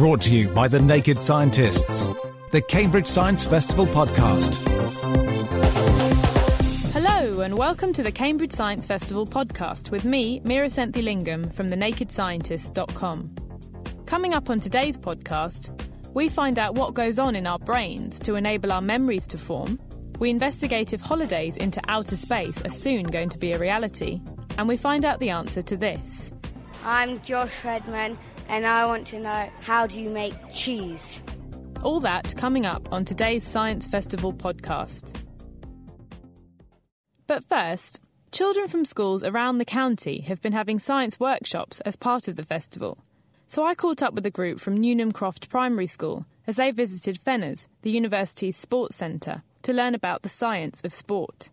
Brought to you by the Naked Scientists, the Cambridge Science Festival podcast. Hello, and welcome to the Cambridge Science Festival podcast with me, Meera Senthilingam from thenakedscientist.com. Coming up on today's podcast, we find out what goes on in our brains to enable our memories to form. We investigate if holidays into outer space are soon going to be a reality. And we find out the answer to this. I'm Josh Redman, and I want to know how do you make cheese? All that coming up on today's Science Festival podcast. But first, children from schools around the county have been having science workshops as part of the festival. So I caught up with a group from Newnham Croft Primary School as they visited Fenners, the university's sports centre, to learn about the science of sport.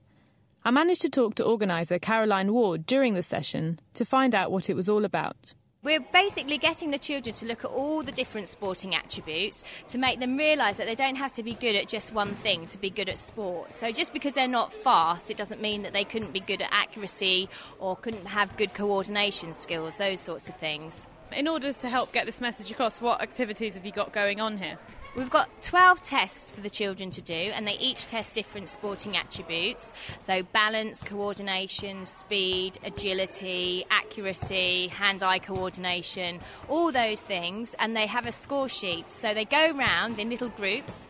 I managed to talk to organiser Caroline Ward during the session to find out what it was all about. We're basically getting the children to look at all the different sporting attributes to make them realise that they don't have to be good at just one thing to be good at sport. So just because they're not fast, it doesn't mean that they couldn't be good at accuracy or couldn't have good coordination skills, those sorts of things. In order to help get this message across, what activities have you got going on here? We've got 12 tests for the children to do, and they each test different sporting attributes. So, balance, coordination, speed, agility, accuracy, hand eye coordination, all those things. And they have a score sheet. So, they go round in little groups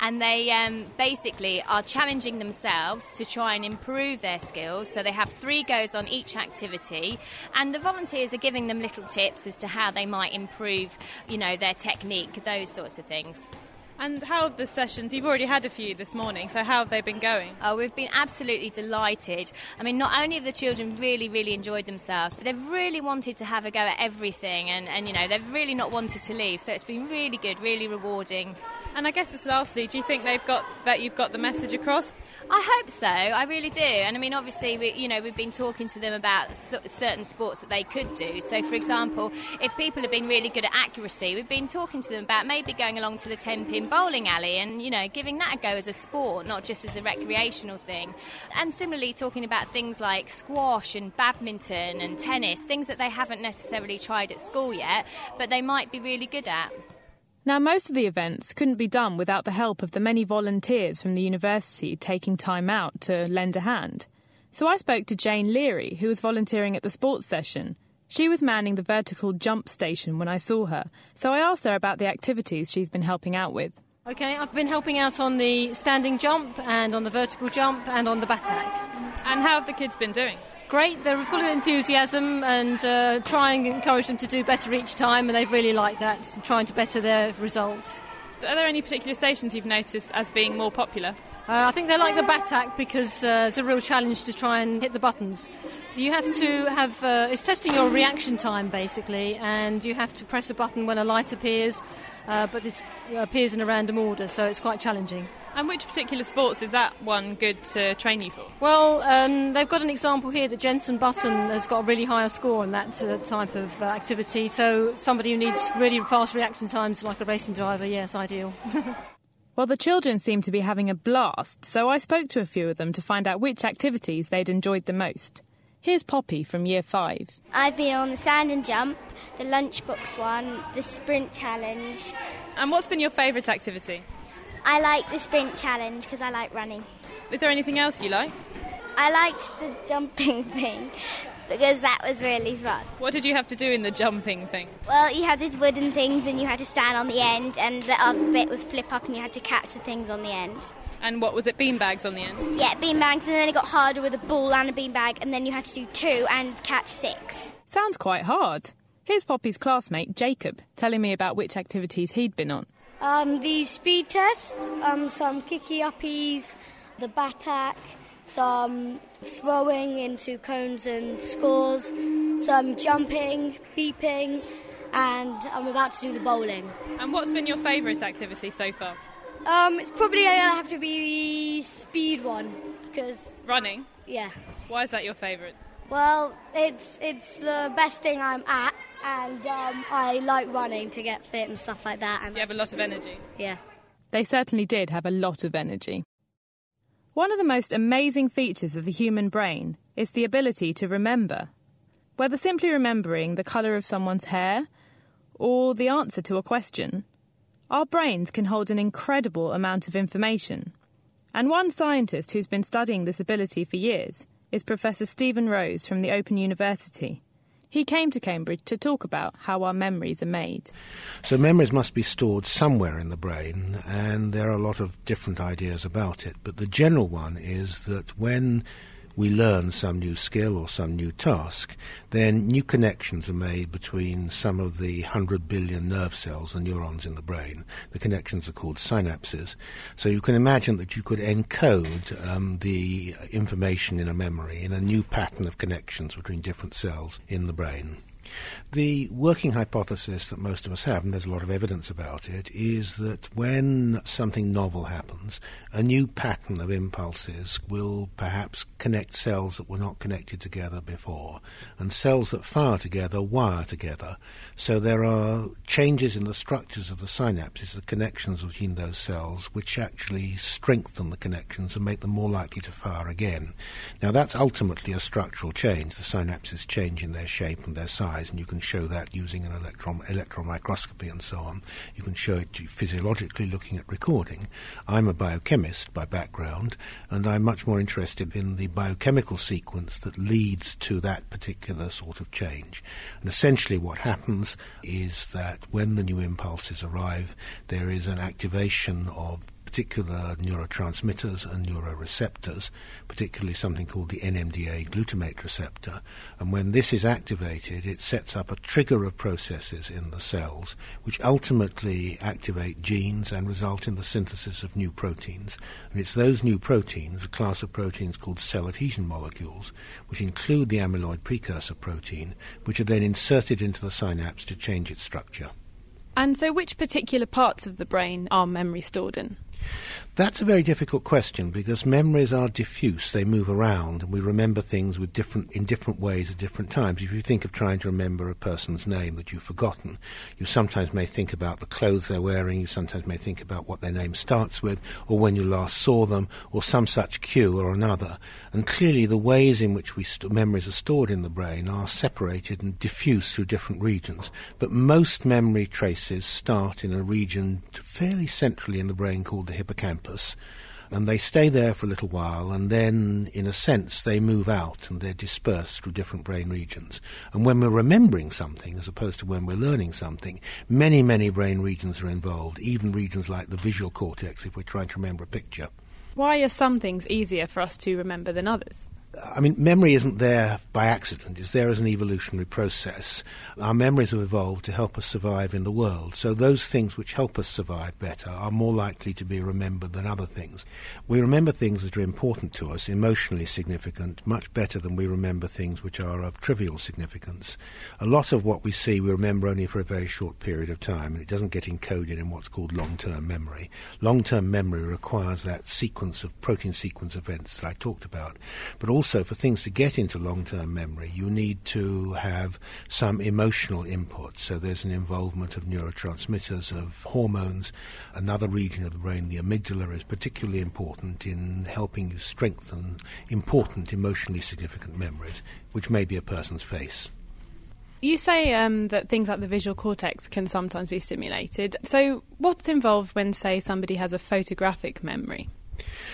and they um, basically are challenging themselves to try and improve their skills. So they have three goes on each activity, and the volunteers are giving them little tips as to how they might improve, you know, their technique, those sorts of things. And how have the sessions? You've already had a few this morning, so how have they been going? Oh, we've been absolutely delighted. I mean, not only have the children really, really enjoyed themselves, they've really wanted to have a go at everything, and, and you know, they've really not wanted to leave. So it's been really good, really rewarding. And I guess just lastly, do you think they've got that you've got the message across? I hope so. I really do. And I mean, obviously, we, you know, we've been talking to them about certain sports that they could do. So, for example, if people have been really good at accuracy, we've been talking to them about maybe going along to the 10 pin bowling alley and, you know, giving that a go as a sport, not just as a recreational thing. And similarly, talking about things like squash and badminton and tennis, things that they haven't necessarily tried at school yet, but they might be really good at. Now, most of the events couldn't be done without the help of the many volunteers from the university taking time out to lend a hand. So I spoke to Jane Leary, who was volunteering at the sports session. She was manning the vertical jump station when I saw her, so I asked her about the activities she's been helping out with. Okay, I've been helping out on the standing jump and on the vertical jump and on the batak. And how have the kids been doing? Great, they're full of enthusiasm and uh, trying to encourage them to do better each time, and they've really liked that, trying to better their results. Are there any particular stations you've noticed as being more popular? Uh, I think they like the Batak because uh, it's a real challenge to try and hit the buttons. You have to have, uh, it's testing your reaction time basically, and you have to press a button when a light appears, uh, but it appears in a random order, so it's quite challenging. And which particular sports is that one good to train you for? Well, um, they've got an example here that Jensen Button has got a really higher score in that uh, type of uh, activity. So somebody who needs really fast reaction times, like a racing driver, yes, ideal. well, the children seemed to be having a blast, so I spoke to a few of them to find out which activities they'd enjoyed the most. Here's Poppy from Year 5. I've been on the sand and jump, the lunchbox one, the sprint challenge. And what's been your favourite activity? I like the sprint challenge because I like running. Is there anything else you like? I liked the jumping thing because that was really fun. What did you have to do in the jumping thing? Well, you had these wooden things and you had to stand on the end, and the other bit would flip up and you had to catch the things on the end. And what was it, beanbags on the end? Yeah, beanbags, and then it got harder with a ball and a beanbag, and then you had to do two and catch six. Sounds quite hard. Here's Poppy's classmate, Jacob, telling me about which activities he'd been on. Um, the speed test, um, some kicky uppies, the batak, some throwing into cones and scores, some jumping, beeping, and I'm about to do the bowling. And what's been your favourite activity so far? Um, it's probably going to have to be the speed one because Running. yeah. Why is that your favourite? Well, it's it's the best thing I'm at, and um, I like running to get fit and stuff like that. And You have a lot of energy. yeah. They certainly did have a lot of energy. One of the most amazing features of the human brain is the ability to remember. Whether simply remembering the colour of someone's hair or the answer to a question, our brains can hold an incredible amount of information. And one scientist who's been studying this ability for years is Professor Steven Rose from the Open University. He came to Cambridge to talk about how our memories are made. So memories must be stored somewhere in the brain, and there are a lot of different ideas about it. But the general one is that when we learn some new skill or some new task, then new connections are made between some of the 100 billion nerve cells and neurons in the brain. The connections are called synapses. So you can imagine that you could encode um, the information in a memory in a new pattern of connections between different cells in the brain. The working hypothesis that most of us have, and there's a lot of evidence about it, is that when something novel happens, a new pattern of impulses will perhaps connect cells that were not connected together before, and cells that fire together wire together. So there are changes in the structures of the synapses, the connections between those cells, which actually strengthen the connections and make them more likely to fire again. Now that's ultimately a structural change. The synapses change in their shape and their size, and you can show that using an electron, electron microscopy and so on. You can show it physiologically looking at recording. I'm a biochemist by background, and I'm much more interested in the biochemical sequence that leads to that particular sort of change. And essentially what happens is that when the new impulses arrive, there is an activation of particular neurotransmitters and neuroreceptors, particularly something called the NMDA glutamate receptor. And when this is activated, it sets up a trigger of processes in the cells, which ultimately activate genes and result in the synthesis of new proteins. And it's those new proteins, a class of proteins called cell adhesion molecules, which include the amyloid precursor protein, which are then inserted into the synapse to change its structure. And so, which particular parts of the brain are memory stored in? That's a very difficult question because memories are diffuse. They move around and we remember things with different, in different ways at different times. If you think of trying to remember a person's name that you've forgotten, you sometimes may think about the clothes they're wearing, you sometimes may think about what their name starts with, or when you last saw them, or some such cue or another. And clearly the ways in which we st- memories are stored in the brain are separated and diffuse through different regions. But most memory traces start in a region fairly centrally in the brain called the hippocampus. And they stay there for a little while, and then, in a sense, they move out and they're dispersed through different brain regions. And when we're remembering something, as opposed to when we're learning something, many, many brain regions are involved, even regions like the visual cortex, if we're trying to remember a picture. Why are some things easier for us to remember than others? I mean, memory isn't there by accident. It's there as an evolutionary process. Our memories have evolved to help us survive in the world. So those things which help us survive better are more likely to be remembered than other things. We remember things that are important to us, emotionally significant, much better than we remember things which are of trivial significance. A lot of what we see we remember only for a very short period of time, and it doesn't get encoded in what's called long-term memory. Long-term memory requires that sequence of protein sequence events that I talked about, but also for things to get into long-term memory, you need to have some emotional input. So there's an involvement of neurotransmitters, of hormones. Another region of the brain, the amygdala, is particularly important in helping you strengthen important emotionally significant memories, which may be a person's face. You say um, that things like the visual cortex can sometimes be stimulated. So, what's involved when, say, somebody has a photographic memory?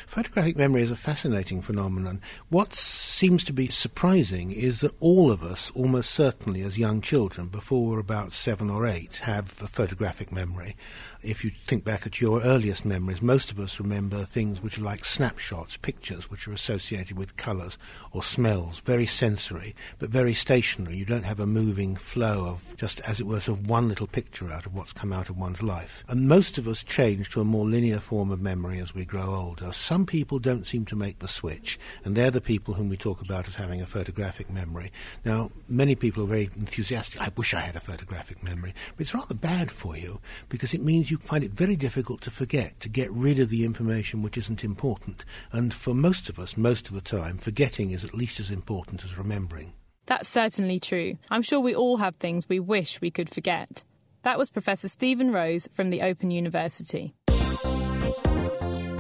Photographic memory is a fascinating phenomenon. What seems to be surprising is that all of us, almost certainly as young children, before we're about seven or eight, have a photographic memory. If you think back at your earliest memories, most of us remember things which are like snapshots, pictures which are associated with colours or smells, very sensory, but very stationary. You don't have a moving flow of just, as it were, sort of one little picture out of what's come out of one's life. And most of us change to a more linear form of memory as we grow older some people don't seem to make the switch, and they're the people whom we talk about as having a photographic memory. Now, many people are very enthusiastic. I wish I had a photographic memory, but it's rather bad for you because it means you find it very difficult to forget, to get rid of the information which isn't important. And for most of us, most of the time, forgetting is at least as important as remembering. That's certainly true. I'm sure we all have things we wish we could forget. That was Professor Steven Rose from the Open University.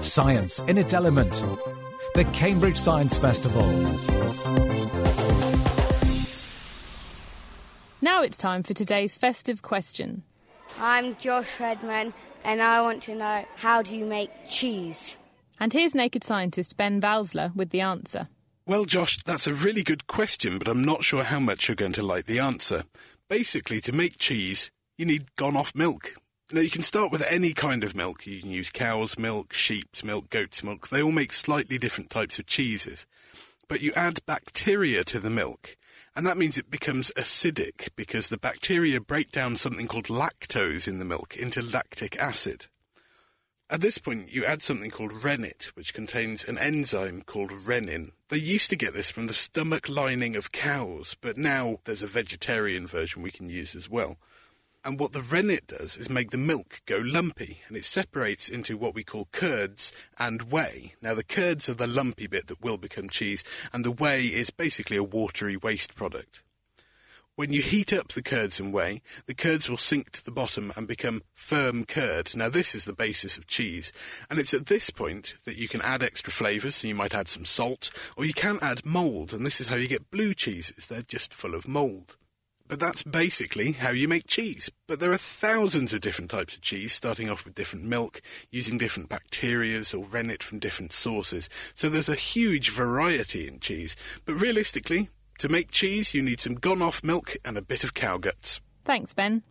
Science in its element. The Cambridge Science Festival. Now it's time for today's festive question. I'm Josh Redman, and I want to know how do you make cheese? And here's naked scientist Ben Valsler with the answer. Well, Josh, that's a really good question, but I'm not sure how much you're going to like the answer. Basically, to make cheese, you need gone off milk. Now, you can start with any kind of milk. You can use cow's milk, sheep's milk, goat's milk. They all make slightly different types of cheeses. But you add bacteria to the milk, and that means it becomes acidic because the bacteria break down something called lactose in the milk into lactic acid. At this point, you add something called rennet, which contains an enzyme called rennin. They used to get this from the stomach lining of cows, but now there's a vegetarian version we can use as well. And what the rennet does is make the milk go lumpy, and it separates into what we call curds and whey. Now, the curds are the lumpy bit that will become cheese, and the whey is basically a watery waste product. When you heat up the curds and whey, the curds will sink to the bottom and become firm curd. Now, this is the basis of cheese, and it's at this point that you can add extra flavours. So you might add some salt, or you can add mould, and this is how you get blue cheeses. They're just full of mould. But that's basically how you make cheese. But there are thousands of different types of cheese, starting off with different milk, using different bacterias or rennet from different sources. So there's a huge variety in cheese. But realistically, to make cheese, you need some gone off milk and a bit of cow guts. Thanks, Ben.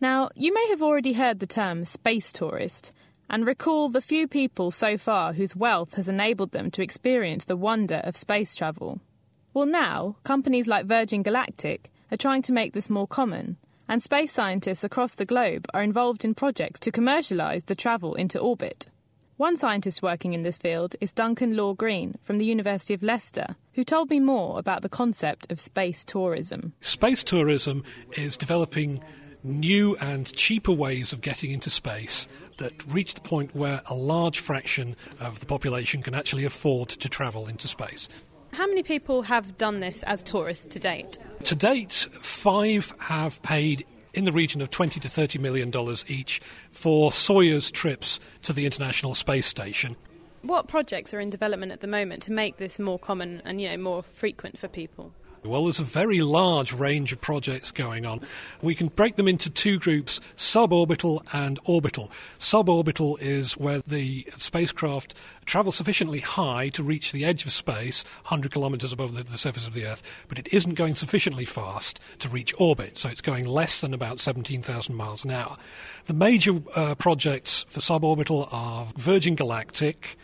Now, you may have already heard the term space tourist and recall the few people so far whose wealth has enabled them to experience the wonder of space travel. Well, now, companies like Virgin Galactic are trying to make this more common, and space scientists across the globe are involved in projects to commercialise the travel into orbit. One scientist working in this field is Duncan Law Green from the University of Leicester, who told me more about the concept of space tourism. Space tourism is developing new and cheaper ways of getting into space that reach the point where a large fraction of the population can actually afford to travel into space. How many people have done this as tourists to date? To date, five have paid in the region of 20 to 30 million dollars each for Soyuz trips to the International Space Station. What projects are in development at the moment to make this more common and you know more frequent for people? Well, there's a very large range of projects going on. We can break them into two groups suborbital and orbital. Suborbital is where the spacecraft travels sufficiently high to reach the edge of space, 100 kilometers above the, the, surface of the Earth, but it isn't going sufficiently fast to reach orbit, so it's going less than about 17,000 miles an hour. The major uh, projects for suborbital are Virgin Galactic,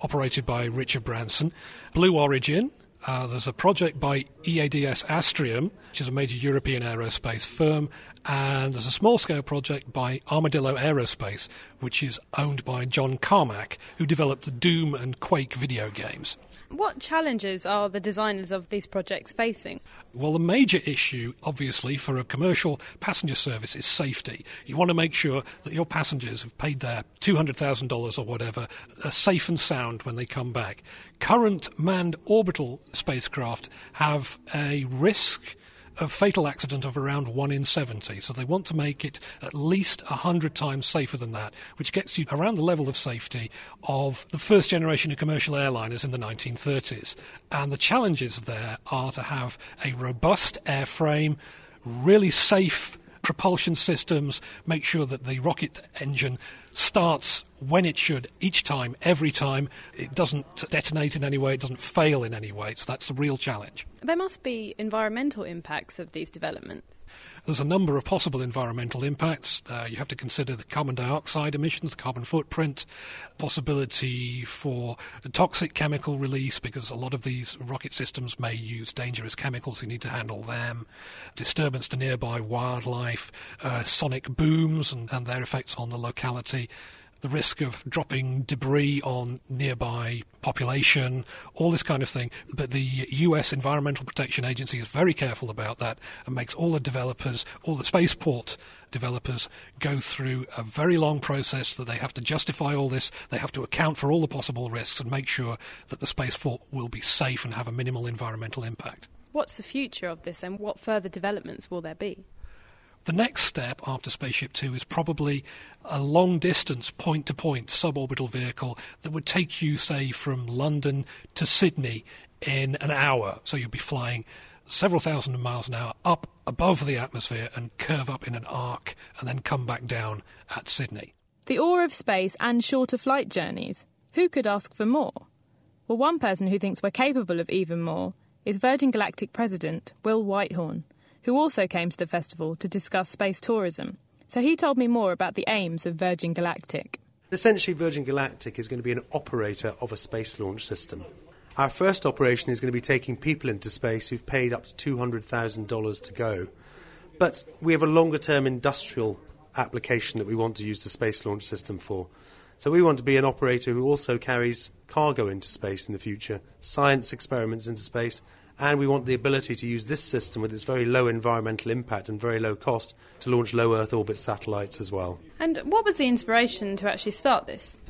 operated by Richard Branson, Blue Origin, uh, there's a project by EADS Astrium, which is a major European aerospace firm, and there's a small scale project by Armadillo Aerospace, which is owned by John Carmack, who developed the Doom and Quake video games. What challenges are the designers of these projects facing? Well, the major issue, obviously, for a commercial passenger service is safety. You want to make sure that your passengers have paid their $200,000 or whatever are safe and sound when they come back. Current manned orbital spacecraft have a risk a fatal accident of around 1 in 70. So they want to make it at least 100 times safer than that, which gets you around the level of safety of the first generation of commercial airliners in the 1930s. And the challenges there are to have a robust airframe, really safe propulsion systems, make sure that the rocket engine starts when it should each time, every time. It doesn't detonate in any way, it doesn't fail in any way. So that's the real challenge. There must be environmental impacts of these developments. There's a number of possible environmental impacts. Uh, you have to consider the carbon dioxide emissions, the carbon footprint, possibility for toxic chemical release because a lot of these rocket systems may use dangerous chemicals. You need to handle them, disturbance to nearby wildlife, uh, sonic booms and, and their effects on the locality the risk of dropping debris on nearby population, all this kind of thing. But the US Environmental Protection Agency is very careful about that and makes all the developers, all the spaceport developers go through a very long process that they have to justify all this, they have to account for all the possible risks and make sure that the spaceport will be safe and have a minimal environmental impact. What's the future of this and what further developments will there be? The next step after Spaceship Two is probably a long distance point to point suborbital vehicle that would take you, say, from London to Sydney in an hour. So you'd be flying several thousand miles an hour up above the atmosphere and curve up in an arc and then come back down at Sydney. The awe of space and shorter flight journeys. Who could ask for more? Well, one person who thinks we're capable of even more is Virgin Galactic President Will Whitehorn, who also came to the festival to discuss space tourism. So he told me more about the aims of Virgin Galactic. Essentially, Virgin Galactic is going to be an operator of a space launch system. Our first operation is going to be taking people into space who've paid up to $200,000 to go. But we have a longer term industrial application that we want to use the space launch system for. So we want to be an operator who also carries cargo into space in the future, science experiments into space, and we want the ability to use this system with its very low environmental impact and very low cost to launch low Earth orbit satellites as well. And what was the inspiration to actually start this?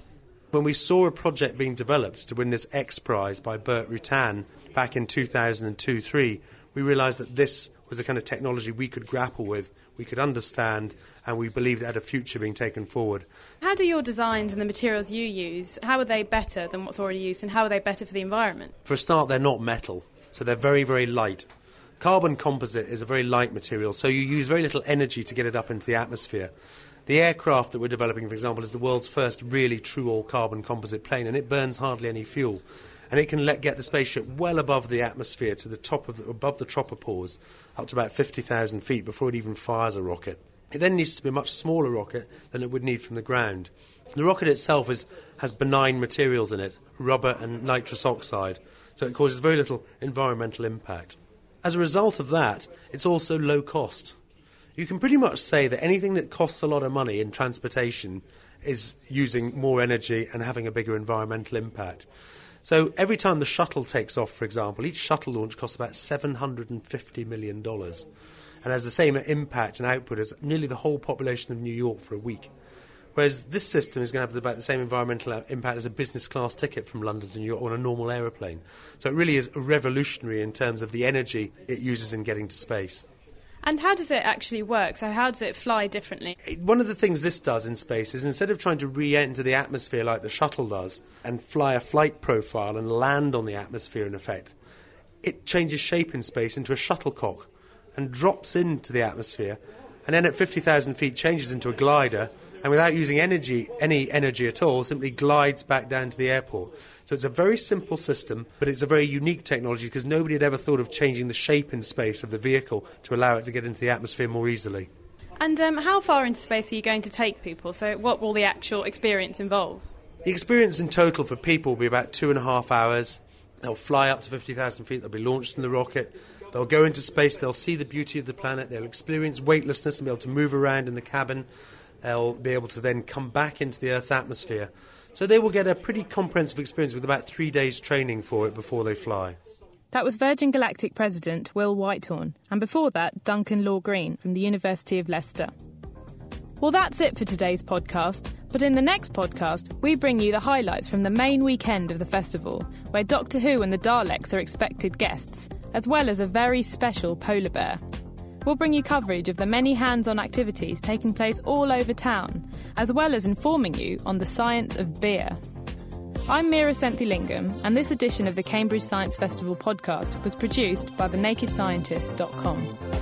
When we saw a project being developed to win this X Prize by Burt Rutan back in 2002 3, we realised that this was a kind of technology we could grapple with, we could understand, and we believed it had a future being taken forward. How do your designs and the materials you use, how are they better than what's already used, and how are they better for the environment? For a start, they're not metal, so they're very, very light. Carbon composite is a very light material, so you use very little energy to get it up into the atmosphere. The aircraft that we're developing, for example, is the world's first really true all carbon composite plane, and it burns hardly any fuel. And it can let, get the spaceship well above the atmosphere to the top of the, above the tropopause, up to about 50,000 feet before it even fires a rocket. It then needs to be a much smaller rocket than it would need from the ground. The rocket itself is, has benign materials in it, rubber and nitrous oxide, so it causes very little environmental impact. As a result of that, it's also low cost you can pretty much say that anything that costs a lot of money in transportation is using more energy and having a bigger environmental impact. So every time the shuttle takes off, for example, each shuttle launch costs about $750 million and has the same impact and output as nearly the whole population of New York for a week. Whereas this system is going to have about the same environmental uh, impact as a business class ticket from London to New York on a normal aeroplane. So it really is revolutionary in terms of the energy it uses in getting to space. And how does it actually work? So, how does it fly differently? One of the things this does in space is instead of trying to re enter the atmosphere like the shuttle does and fly a flight profile and land on the atmosphere in effect, it changes shape in space into a shuttlecock and drops into the atmosphere and then at 50,000 feet changes into a glider and without using energy, any energy at all, simply glides back down to the airport. So it's a very simple system, but it's a very unique technology because nobody had ever thought of changing the shape in space of the vehicle to allow it to get into the atmosphere more easily. And um, how far into space are you going to take people? So, what will the actual experience involve? The experience in total for people will be about two and a half hours. They'll fly up to 50,000 feet, they'll be launched in the rocket, they'll go into space, they'll see the beauty of the planet, they'll experience weightlessness and be able to move around in the cabin, they'll be able to then come back into the Earth's atmosphere. So they will get a pretty comprehensive experience with about three days training for it before they fly. That was Virgin Galactic President Will Whitehorn, and before that, Duncan Law Green from the University of Leicester. Well, that's it for today's podcast. But in the next podcast, we bring you the highlights from the main weekend of the festival, where Doctor Who and the Daleks are expected guests, as well as a very special polar bear. We'll bring you coverage of the many hands on activities taking place all over town, as well as informing you on the science of beer. I'm Meera Senthilingam, and this edition of the Cambridge Science Festival podcast was produced by thenakedscientist.com.